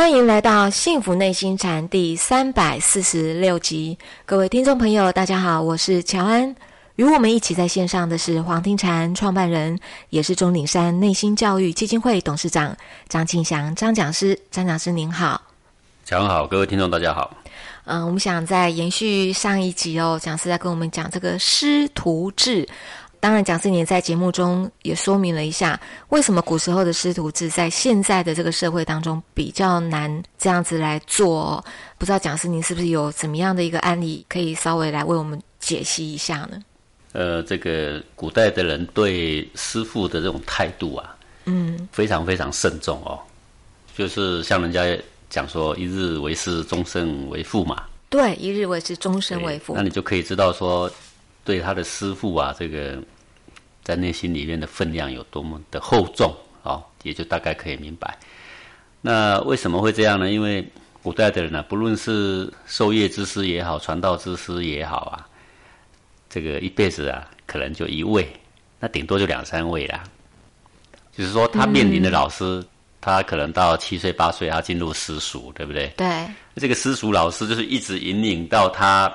欢迎来到《幸福内心禅》第三百四十六集，各位听众朋友，大家好，我是乔安。与我们一起在线上的是黄庭禅创办人，也是钟岭山内心教育基金会董事长张庆祥张讲师。张讲师您好，乔安好，各位听众大家好。嗯，我们想再延续上一集哦，讲师在跟我们讲这个师徒制。当然，蒋师你在节目中也说明了一下，为什么古时候的师徒制在现在的这个社会当中比较难这样子来做。不知道蒋师您是不是有怎么样的一个案例，可以稍微来为我们解析一下呢？呃，这个古代的人对师傅的这种态度啊，嗯，非常非常慎重哦。就是像人家讲说“一日为师，终身为父”嘛。对，“一日为师，终身为父”。那你就可以知道说。对他的师傅啊，这个在内心里面的分量有多么的厚重啊，也就大概可以明白。那为什么会这样呢？因为古代的人呢，不论是授业之师也好，传道之师也好啊，这个一辈子啊，可能就一位，那顶多就两三位啦。就是说，他面临的老师，他可能到七岁八岁，他进入私塾，对不对？对。这个私塾老师就是一直引领到他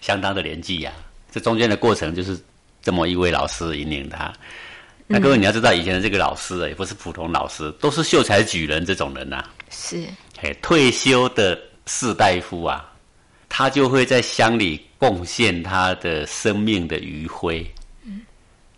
相当的年纪呀。这中间的过程就是这么一位老师引领他。那各位你要知道，以前的这个老师啊，也不是普通老师，都是秀才举人这种人呐。是。哎，退休的士大夫啊，他就会在乡里贡献他的生命的余晖。嗯。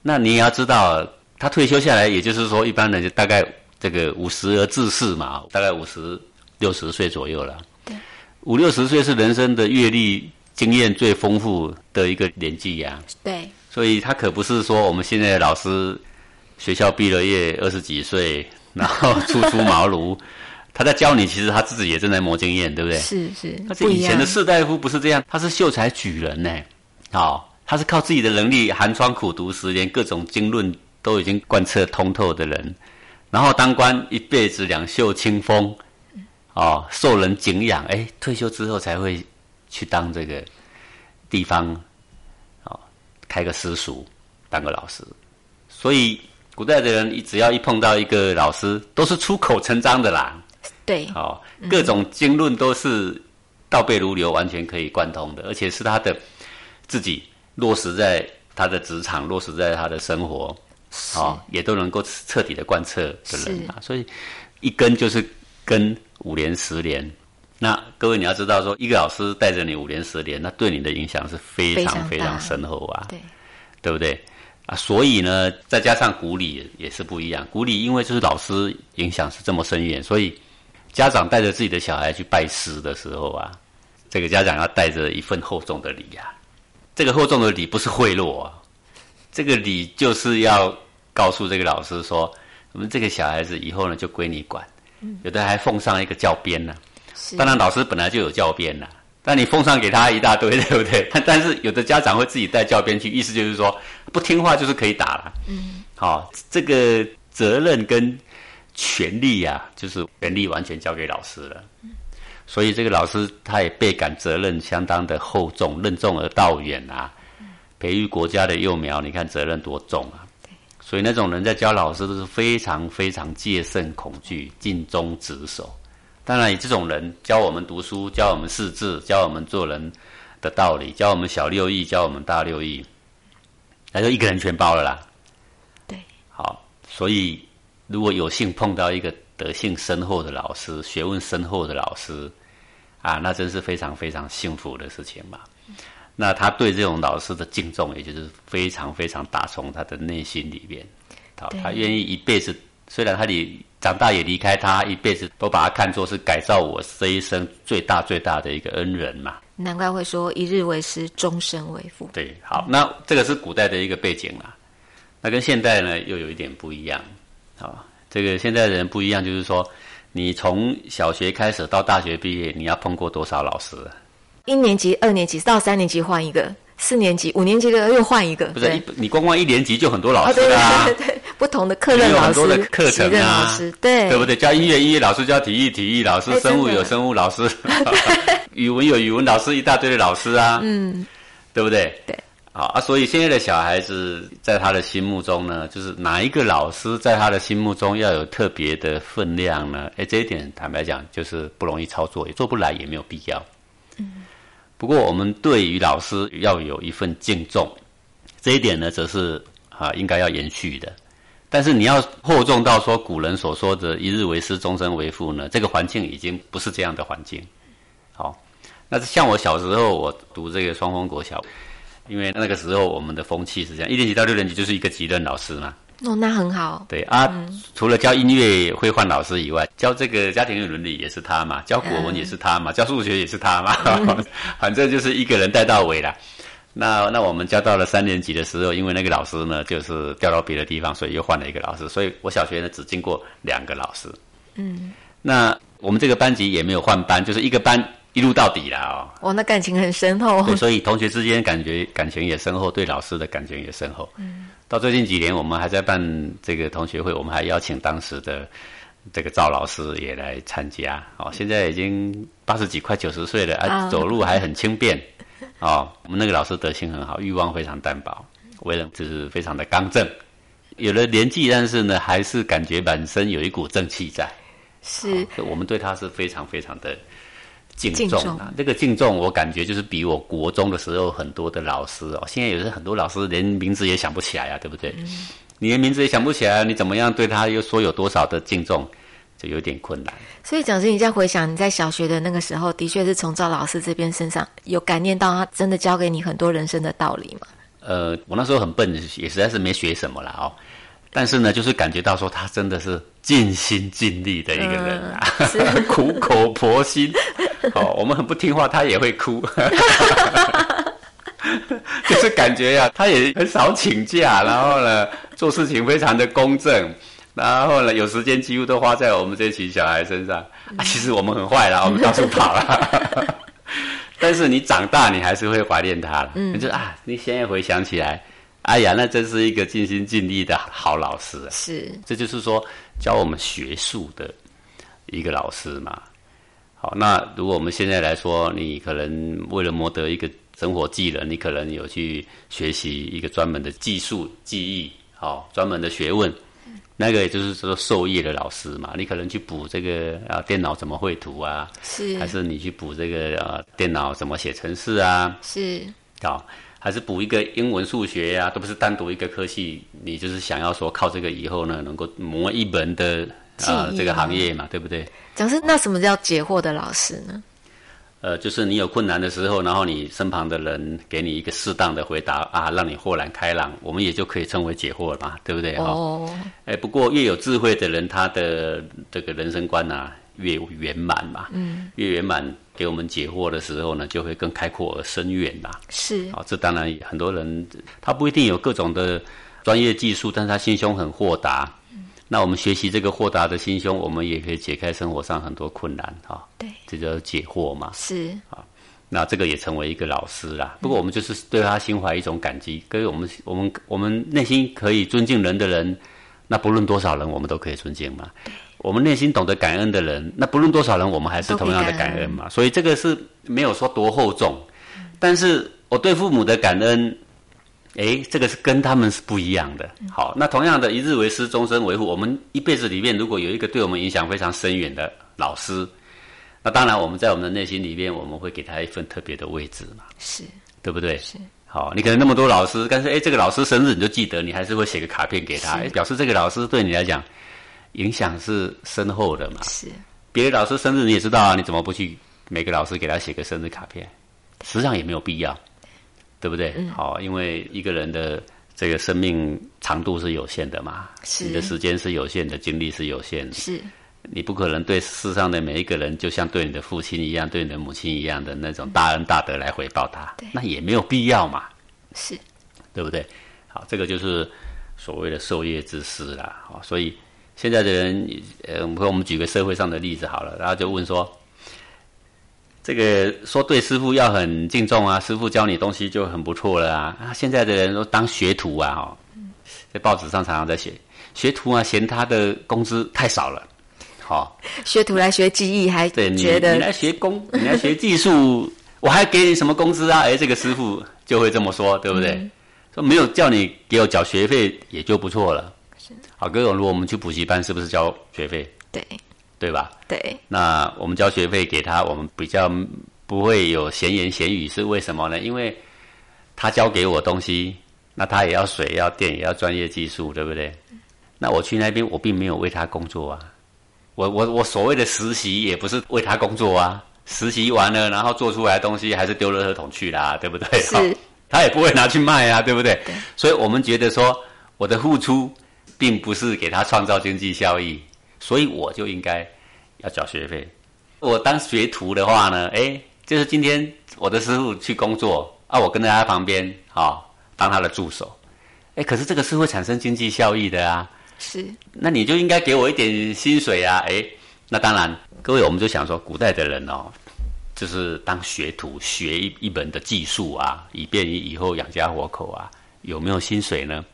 那你也要知道，他退休下来，也就是说，一般人就大概这个五十而志士嘛，大概五十六十岁左右了。对。五六十岁是人生的阅历。经验最丰富的一个年纪呀，对，所以他可不是说我们现在的老师，学校毕了业二十几岁，然后初出茅庐，他在教你，其实他自己也正在磨经验，对不对？是是，但是以前的士大夫不是这样，他是秀才举人呢，好，他是靠自己的能力，寒窗苦读十年，各种经论都已经贯彻通透的人，然后当官一辈子两袖清风，哦，受人敬仰，哎，退休之后才会。去当这个地方，哦，开个私塾，当个老师。所以古代的人，只要一碰到一个老师，都是出口成章的啦。对，哦，各种经论都是倒背如流，完全可以贯通的，而且是他的自己落实在他的职场，落实在他的生活，哦，也都能够彻底的贯彻的人啊。所以一跟就是跟五年、十年。那各位你要知道，说一个老师带着你五年十年，那对你的影响是非常非常深厚啊，对，对不对？啊，所以呢，再加上古礼也是不一样。古礼因为就是老师影响是这么深远，所以家长带着自己的小孩去拜师的时候啊，这个家长要带着一份厚重的礼啊。这个厚重的礼不是贿赂啊，这个礼就是要告诉这个老师说，我们这个小孩子以后呢就归你管，有的还奉上一个教鞭呢。当然，老师本来就有教鞭了，但你奉上给他一大堆，对不对？但是有的家长会自己带教鞭去，意思就是说不听话就是可以打了。嗯，好，这个责任跟权利呀，就是权力完全交给老师了。嗯，所以这个老师他也倍感责任相当的厚重，任重而道远啊。培育国家的幼苗，你看责任多重啊。所以那种人在教老师都是非常非常戒慎恐惧，尽忠职守。当然，以这种人教我们读书，教我们识字，教我们做人的道理，教我们小六艺，教我们大六艺，那就一个人全包了啦。对，好，所以如果有幸碰到一个德性深厚的老师，学问深厚的老师，啊，那真是非常非常幸福的事情嘛。那他对这种老师的敬重，也就是非常非常打从他的内心里边，好，他愿意一辈子，虽然他离。长大也离开他，一辈子都把他看作是改造我这一生最大最大的一个恩人嘛。难怪会说一日为师，终身为父。对，好，那这个是古代的一个背景啦。那跟现代呢又有一点不一样。好，这个现在人不一样，就是说，你从小学开始到大学毕业，你要碰过多少老师？一年级、二年级到三年级换一个，四年级、五年级的又换一个。不是，你光光一年级就很多老师啦。对对对。不同的课任老师，课程啊，对对不对？教音乐音乐老师，教体育体育老师，生物有生物老师，语文有语文老师，一大堆的老师啊，嗯，对不对？对好啊，所以现在的小孩子在他的心目中呢，就是哪一个老师在他的心目中要有特别的分量呢？哎，这一点坦白讲就是不容易操作，也做不来，也没有必要。嗯。不过我们对于老师要有一份敬重，这一点呢，则是啊应该要延续的。但是你要厚重到说古人所说的一日为师，终身为父呢？这个环境已经不是这样的环境。好，那像我小时候，我读这个双峰国小。因为那个时候我们的风气是这样，一年级到六年级就是一个级任老师嘛。哦，那很好。对啊，除了教音乐会换老师以外，教这个家庭与伦理也是他嘛，教国文也是他嘛，教数学也是他嘛，反正就是一个人带到尾了。那那我们教到了三年级的时候，因为那个老师呢就是调到别的地方，所以又换了一个老师，所以我小学呢只经过两个老师。嗯。那我们这个班级也没有换班，就是一个班。一路到底了哦，哇，那感情很深厚。对，所以同学之间感觉感情也深厚，对老师的感情也深厚。嗯，到最近几年，我们还在办这个同学会，我们还邀请当时的这个赵老师也来参加。哦，现在已经八十几、快九十岁了，啊，走路还很轻便。哦，我们那个老师德行很好，欲望非常淡薄，为人就是非常的刚正。有了年纪，但是呢，还是感觉满身有一股正气在。是，我们对他是非常非常的。敬重啊，这个敬重，我感觉就是比我国中的时候很多的老师哦，现在有些很多老师连名字也想不起来啊，对不对？你连名字也想不起来，你怎么样对他又说有多少的敬重，就有点困难。所以蒋师，你在回想你在小学的那个时候，的确是从赵老师这边身上有感念到他真的教给你很多人生的道理吗？呃，我那时候很笨，也实在是没学什么了哦。但是呢，就是感觉到说他真的是尽心尽力的一个人啊，苦口婆心。哦，我们很不听话，他也会哭。就是感觉呀，他也很少请假，然后呢，做事情非常的公正，然后呢，有时间几乎都花在我们这群小孩身上。啊，其实我们很坏啦，我们到处跑了。但是你长大，你还是会怀念他了。嗯，就啊，你现在回想起来。哎呀，那真是一个尽心尽力的好老师啊！是，这就是说教我们学术的一个老师嘛。好，那如果我们现在来说，你可能为了谋得一个生活技能，你可能有去学习一个专门的技术技艺，好，专门的学问，那个也就是说授业的老师嘛。你可能去补这个啊，电脑怎么绘图啊？是，还是你去补这个啊，电脑怎么写程式啊？是，好。还是补一个英文、数学呀，都不是单独一个科系。你就是想要说靠这个以后呢，能够磨一门的啊这个行业嘛，对不对？讲是那什么叫解惑的老师呢？呃，就是你有困难的时候，然后你身旁的人给你一个适当的回答啊，让你豁然开朗，我们也就可以称为解惑了嘛，对不对？哦。哎，不过越有智慧的人，他的这个人生观啊越圆满嘛，嗯，越圆满。给我们解惑的时候呢，就会更开阔而深远啦。是啊，这当然很多人他不一定有各种的专业技术，但是他心胸很豁达。那我们学习这个豁达的心胸，我们也可以解开生活上很多困难哈。对，这叫解惑嘛。是啊，那这个也成为一个老师啦。不过我们就是对他心怀一种感激，跟我们我们我们内心可以尊敬人的人，那不论多少人，我们都可以尊敬嘛。我们内心懂得感恩的人，那不论多少人，我们还是同样的感恩嘛。所以这个是没有说多厚重，但是我对父母的感恩，哎，这个是跟他们是不一样的。好，那同样的一日为师，终身为父。我们一辈子里面，如果有一个对我们影响非常深远的老师，那当然我们在我们的内心里面，我们会给他一份特别的位置嘛。是，对不对？是。好，你可能那么多老师，但是哎，这个老师生日你就记得，你还是会写个卡片给他，表示这个老师对你来讲。影响是深厚的嘛？是，别的老师生日你也知道啊，你怎么不去每个老师给他写个生日卡片？实际上也没有必要，对不对？好，因为一个人的这个生命长度是有限的嘛，你的时间是有限的，精力是有限的，是，你不可能对世上的每一个人，就像对你的父亲一样，对你的母亲一样的那种大恩大德来回报他，那也没有必要嘛，是，对不对？好，这个就是所谓的授业之师啦，好，所以。现在的人，呃，我们我们举个社会上的例子好了，然后就问说，这个说对师傅要很敬重啊，师傅教你东西就很不错了啊。啊，现在的人都当学徒啊，哈，在报纸上常常在写学徒啊，嫌他的工资太少了，好，学徒来学技艺还对你觉得你来学工，你来学技术，我还给你什么工资啊？哎，这个师傅就会这么说，对不对？说没有叫你给我缴学费也就不错了。好，各位，如果我们去补习班，是不是交学费？对，对吧？对。那我们交学费给他，我们比较不会有闲言闲语，是为什么呢？因为他教给我东西，那他也要水，要电，也要专业技术，对不对？那我去那边，我并没有为他工作啊。我我我所谓的实习，也不是为他工作啊。实习完了，然后做出来的东西还是丢垃圾桶去啦，对不对？是。他也不会拿去卖啊，对不对？所以我们觉得说，我的付出并不是给他创造经济效益，所以我就应该要缴学费。我当学徒的话呢，哎，就是今天我的师傅去工作啊，我跟在他旁边啊，当他的助手。哎，可是这个是会产生经济效益的啊。是。那你就应该给我一点薪水啊。哎，那当然，各位我们就想说，古代的人哦。就是当学徒学一一门的技术啊，以便于以后养家活口啊，有没有薪水呢？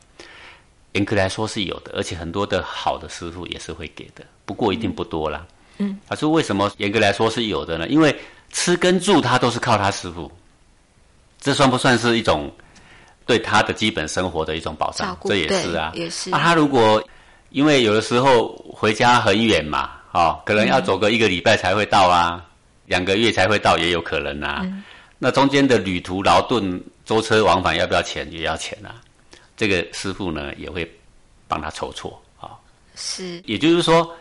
严格来说是有的，而且很多的好的师傅也是会给的，不过一定不多啦。嗯，他说为什么严格来说是有的呢？因为吃跟住他都是靠他师傅，这算不算是一种对他的基本生活的一种保障？这也是啊，也是。那他如果因为有的时候回家很远嘛，哦，可能要走个一个礼拜才会到啊。两个月才会到也有可能呐，那中间的旅途劳顿、舟车往返要不要钱？也要钱啊。这个师傅呢也会帮他筹措啊。是，也就是说，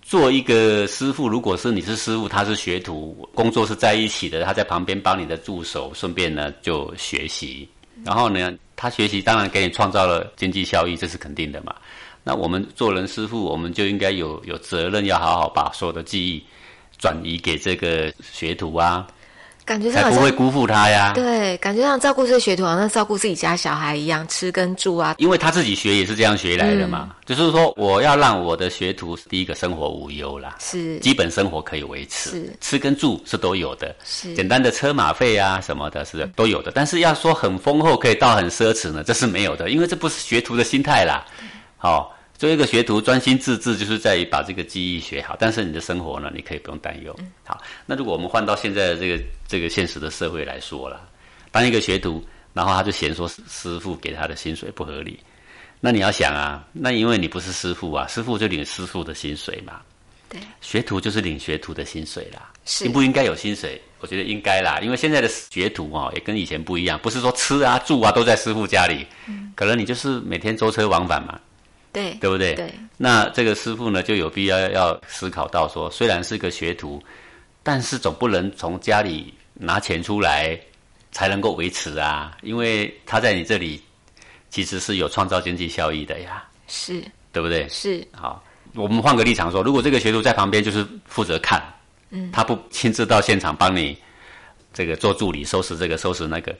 做一个师傅，如果是你是师傅，他是学徒，工作是在一起的，他在旁边帮你的助手，顺便呢就学习。然后呢，他学习当然给你创造了经济效益，这是肯定的嘛。那我们做人师傅，我们就应该有有责任，要好好把所有的记忆。转移给这个学徒啊，感觉上不会辜负他呀。对，感觉上照顾这个学徒，好像照顾自己家小孩一样，吃跟住啊。因为他自己学也是这样学来的嘛。就是说，我要让我的学徒第一个生活无忧啦，是基本生活可以维持，是吃跟住是都有的，是简单的车马费啊什么的，是都有的。但是要说很丰厚，可以到很奢侈呢，这是没有的，因为这不是学徒的心态啦。好。做一个学徒，专心致志，就是在于把这个技艺学好。但是你的生活呢，你可以不用担忧。好，那如果我们换到现在的这个这个现实的社会来说了，当一个学徒，然后他就嫌说师傅给他的薪水不合理，那你要想啊，那因为你不是师傅啊，师傅就领师傅的薪水嘛。对，学徒就是领学徒的薪水啦。是应不应该有薪水？我觉得应该啦，因为现在的学徒哦，也跟以前不一样，不是说吃啊住啊都在师傅家里，可能你就是每天舟车往返嘛。对，对不对？对，那这个师傅呢，就有必要要思考到说，虽然是个学徒，但是总不能从家里拿钱出来才能够维持啊，因为他在你这里其实是有创造经济效益的呀，是，对不对？是，好，我们换个立场说，如果这个学徒在旁边就是负责看，嗯，他不亲自到现场帮你这个做助理，收拾这个，收拾那个，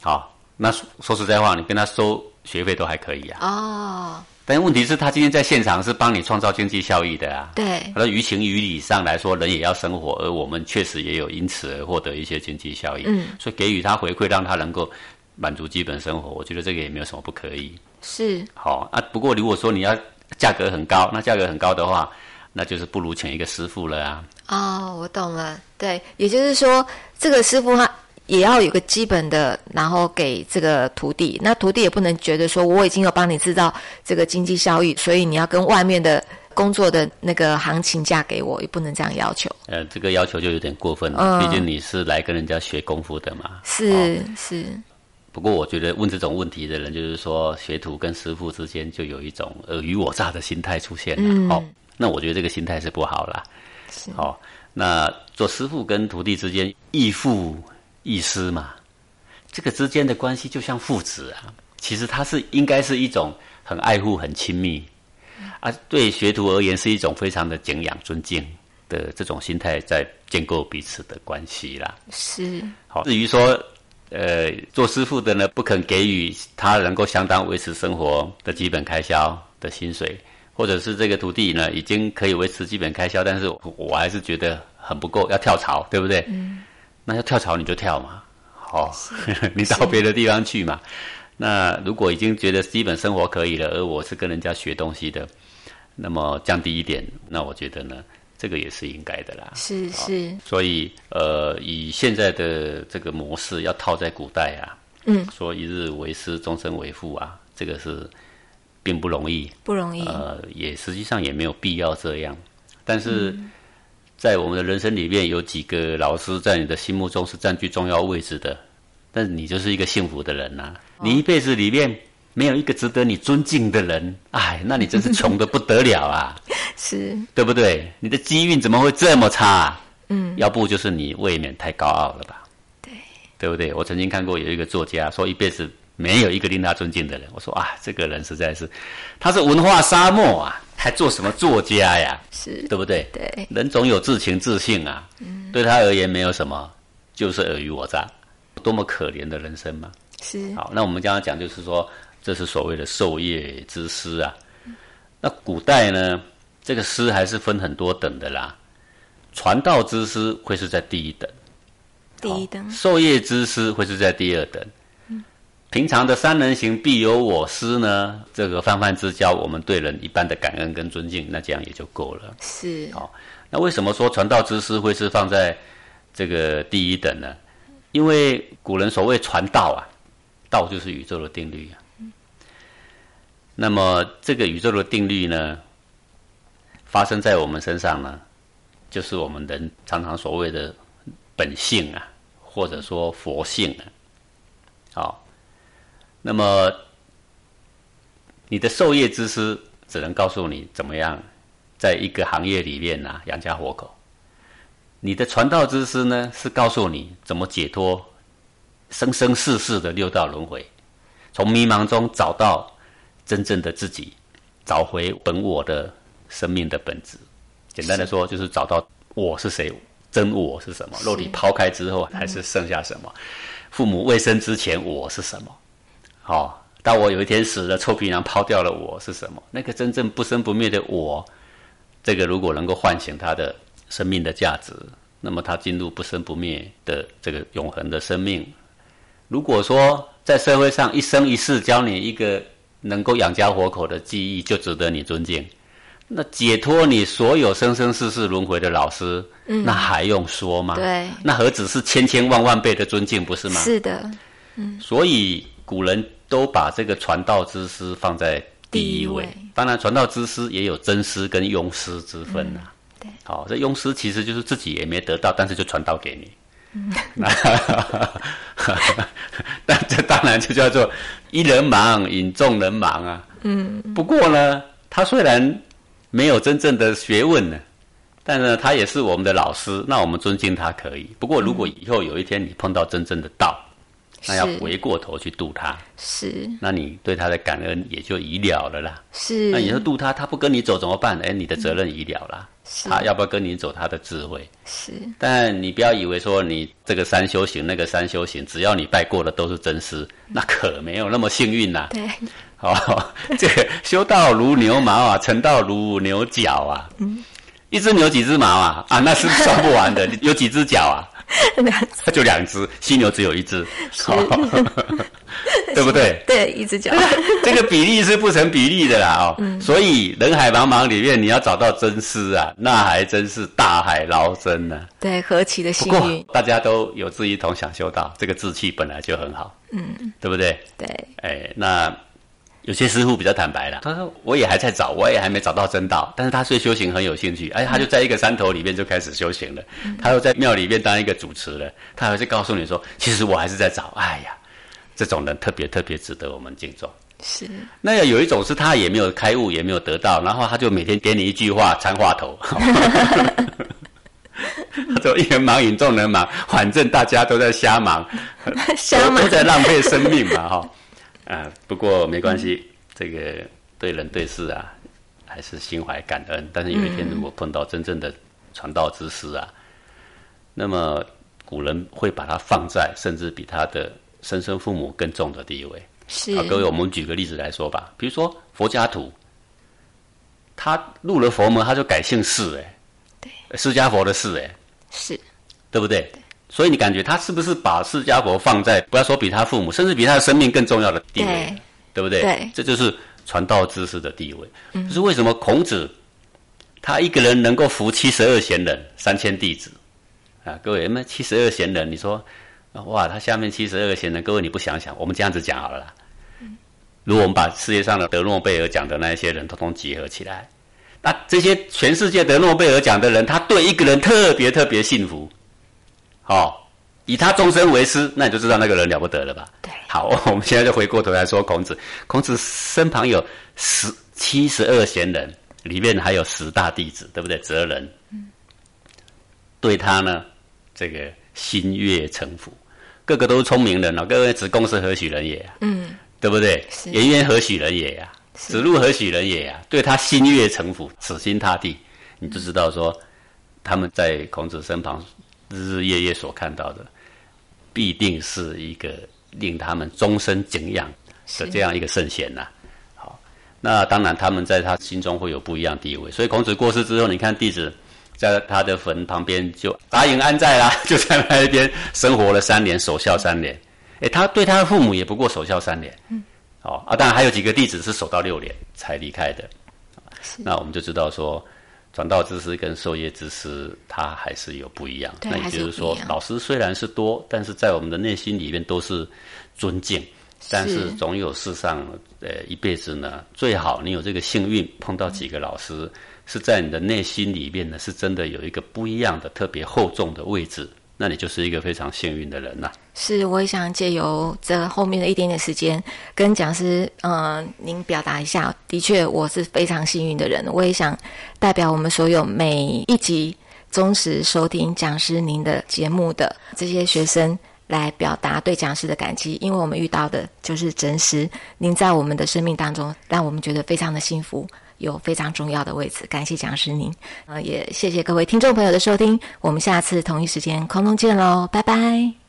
好，那说实在话，你跟他收学费都还可以啊，哦。但问题是，他今天在现场是帮你创造经济效益的啊。对。他说，于情于理上来说，人也要生活，而我们确实也有因此而获得一些经济效益。嗯。所以给予他回馈，让他能够满足基本生活，我觉得这个也没有什么不可以。是。好啊，不过如果说你要价格很高，那价格很高的话，那就是不如请一个师傅了啊。哦，我懂了。对，也就是说，这个师傅他。也要有个基本的，然后给这个徒弟。那徒弟也不能觉得说我已经有帮你制造这个经济效益，所以你要跟外面的工作的那个行情价给我，也不能这样要求。呃，这个要求就有点过分了，毕竟你是来跟人家学功夫的嘛。是是。不过我觉得问这种问题的人，就是说学徒跟师傅之间就有一种尔虞我诈的心态出现了。哦，那我觉得这个心态是不好啦。好，那做师傅跟徒弟之间义父。义师嘛，这个之间的关系就像父子啊。其实他是应该是一种很爱护、很亲密啊。对学徒而言，是一种非常的敬仰、尊敬的这种心态，在建构彼此的关系啦。是。好，至于说，呃，做师傅的呢，不肯给予他能够相当维持生活的基本开销的薪水，或者是这个徒弟呢，已经可以维持基本开销，但是我还是觉得很不够，要跳槽，对不对？嗯。那要跳槽你就跳嘛，好，你到别的地方去嘛。那如果已经觉得基本生活可以了，而我是跟人家学东西的，那么降低一点，那我觉得呢，这个也是应该的啦。是是。所以呃，以现在的这个模式要套在古代啊，嗯，说一日为师，终身为父啊，这个是并不容易，不容易。呃，也实际上也没有必要这样。但是在我们的人生里面，有几个老师在你的心目中是占据重要位置的，但是你就是一个幸福的人呐、你一辈子里面没有一个值得你尊敬的人，哎，那你真是穷的不得了啊！是，对不对？你的机运怎么会这么差、啊？嗯，要不就是你未免太高傲了吧？对，对不对？我曾经看过有一个作家说一辈子没有一个令他尊敬的人，我说啊，这个人实在是，他是文化沙漠啊，还做什么作家呀？是，对不对？对，人总有自情自性啊，对他而言没有什么，就是尔虞我诈，多么可怜的人生嘛！是，好，那我们刚刚讲就是说，这是所谓的授业之师啊。那古代呢，这个师还是分很多等的啦。传道之师会是在第一等，第一等，授业之师会是在第二等。平常的三人行必有我师呢，这个泛泛之交，我们对人一般的感恩跟尊敬，那这样也就够了。是，好，那为什么说传道之师会是放在这个第一等呢？因为古人所谓传道啊，道就是宇宙的定律啊。那么这个宇宙的定律呢，发生在我们身上呢，就是我们人常常所谓的本性啊，或者说佛性啊。好，那么你的授业之师只能告诉你怎么样在一个行业里面呐、养家活口。你的传道之师呢，是告诉你怎么解脱生生世世的六道轮回，从迷茫中找到真正的自己，找回本我的生命的本质。简单的说，就是找到我是谁，真我是什么。肉体抛开之后，还是剩下什么？父母未生之前，我是什么？好、当我有一天死了，臭皮囊抛掉了我是什么？那个真正不生不灭的我，这个如果能够唤醒他的生命的价值，那么他进入不生不灭的这个永恒的生命。如果说在社会上一生一世教你一个能够养家活口的技艺，就值得你尊敬。那解脱你所有生生世世轮回的老师，那还用说吗？对那何止是千千万万倍的尊敬，不是吗？是的，嗯所以古人都把这个传道之师放在第一位。一位当然，传道之师也有真师跟庸师之分呐、对好，这庸师其实就是自己也没得到，但是就传道给你。嗯 那但这当然就叫做一人忙引众人忙啊。嗯。不过呢，他虽然没有真正的学问呢，但呢，他也是我们的老师，那我们尊敬他可以。不过，如果以后有一天你碰到真正的道，那要回过头去度他，是那你对他的感恩也就已了了啦。是，那你说度他，他不跟你走怎么办？哎，你的责任已了啦。是他要不要跟你走他的智慧？是但你不要以为说你这个三修行那个三修行，只要你拜过的都是真师，那可没有那么幸运呐、对，哦，这个修道如牛毛啊，成道如牛角啊。嗯一只牛几只毛啊？啊，那是算不完的。有几只脚啊？两只。就两只，犀牛只有一只，对不对？对，一只脚，这个比例是不成比例的啦哦。所以人海茫茫里面，你要找到真师啊，那还真是大海捞针呢、对，何其的幸运，大家都有志一同，想修道，这个志气本来就很好，嗯，对不对？对，哎，那有些师傅比较坦白了，他说我也还在找，我也还没找到真道，但是他对修行很有兴趣，哎，他就在一个山头里面就开始修行了，他又在庙里面当一个主持了，他还是告诉你说，其实我还是在找，哎呀，这种人特别特别值得我们敬重。是。那有一种是他也没有开悟，也没有得到，然后他就每天给你一句话参话头。他说：“一人忙，引众人忙，反正大家都在瞎忙，瞎忙。都都在浪费生命嘛，哈。啊，不过没关系，这个对人对事啊，还是心怀感恩。但是有一天如果碰到真正的传道之师啊，那么古人会把他放在甚至比他的生身父母更重的地位。是啊，各位，我们举个例子来说吧，比如说佛家徒，他入了佛门，他就改姓释，哎，对，释迦佛的释，哎，是对不对？所以你感觉他是不是把释迦佛放在不要说比他父母，甚至比他的生命更重要的地位，对对不对？对这就是传道知识的地位。就是为什么孔子他一个人能够服七十二贤人、三千弟子啊？各位，那七十二贤人，你说哇，他下面七十二个贤人，各位你不想想，我们这样子讲好了啦。如果我们把世界上的得诺贝尔奖的那一些人，通通集合起来，那这些全世界得诺贝尔奖的人，他对一个人特别特别幸福，好，以他终身为师，那你就知道那个人了不得了吧？对。好，我们现在就回过头来说孔子，孔子身旁有十七十二贤人，里面还有十大弟子，对不对？哲人，嗯，对他呢，这个心悦诚服，个个都是聪明人哦，各位子贡是何许人也？嗯。对不对？颜渊何许人也呀？子路何许人也呀？对他心悦诚服，死心塌地，你就知道说，他们在孔子身旁日日夜夜所看到的，必定是一个令他们终身敬仰的这样一个圣贤呐。好，那当然他们在他心中会有不一样地位。所以孔子过世之后，你看弟子在他的坟旁边就答应安在啦，就在那一边生活了三年，守孝三年。哎，他对他的父母也不过守孝三年，嗯，哦啊，当然还有几个弟子是守到六年才离开的，那我们就知道说，传道知识跟授业知识，它还是有不一样。那也就是说，老师虽然是多，但是在我们的内心里面都是尊敬，但是总有世上呃一辈子呢，最好你有这个幸运碰到几个老师，是在你的内心里面呢，是真的有一个不一样的特别厚重的位置。那你就是一个非常幸运的人呐。是，我也想借由这后面的一点点时间，跟讲师，嗯，您表达一下。的确，我是非常幸运的人。我也想代表我们所有每一集忠实收听讲师您的节目的这些学生，来表达对讲师的感激。因为我们遇到的就是真实，您在我们的生命当中，让我们觉得非常的幸福。有非常重要的位置，感谢讲师您，呃，也谢谢各位听众朋友的收听，我们下次同一时间空中见喽，拜拜。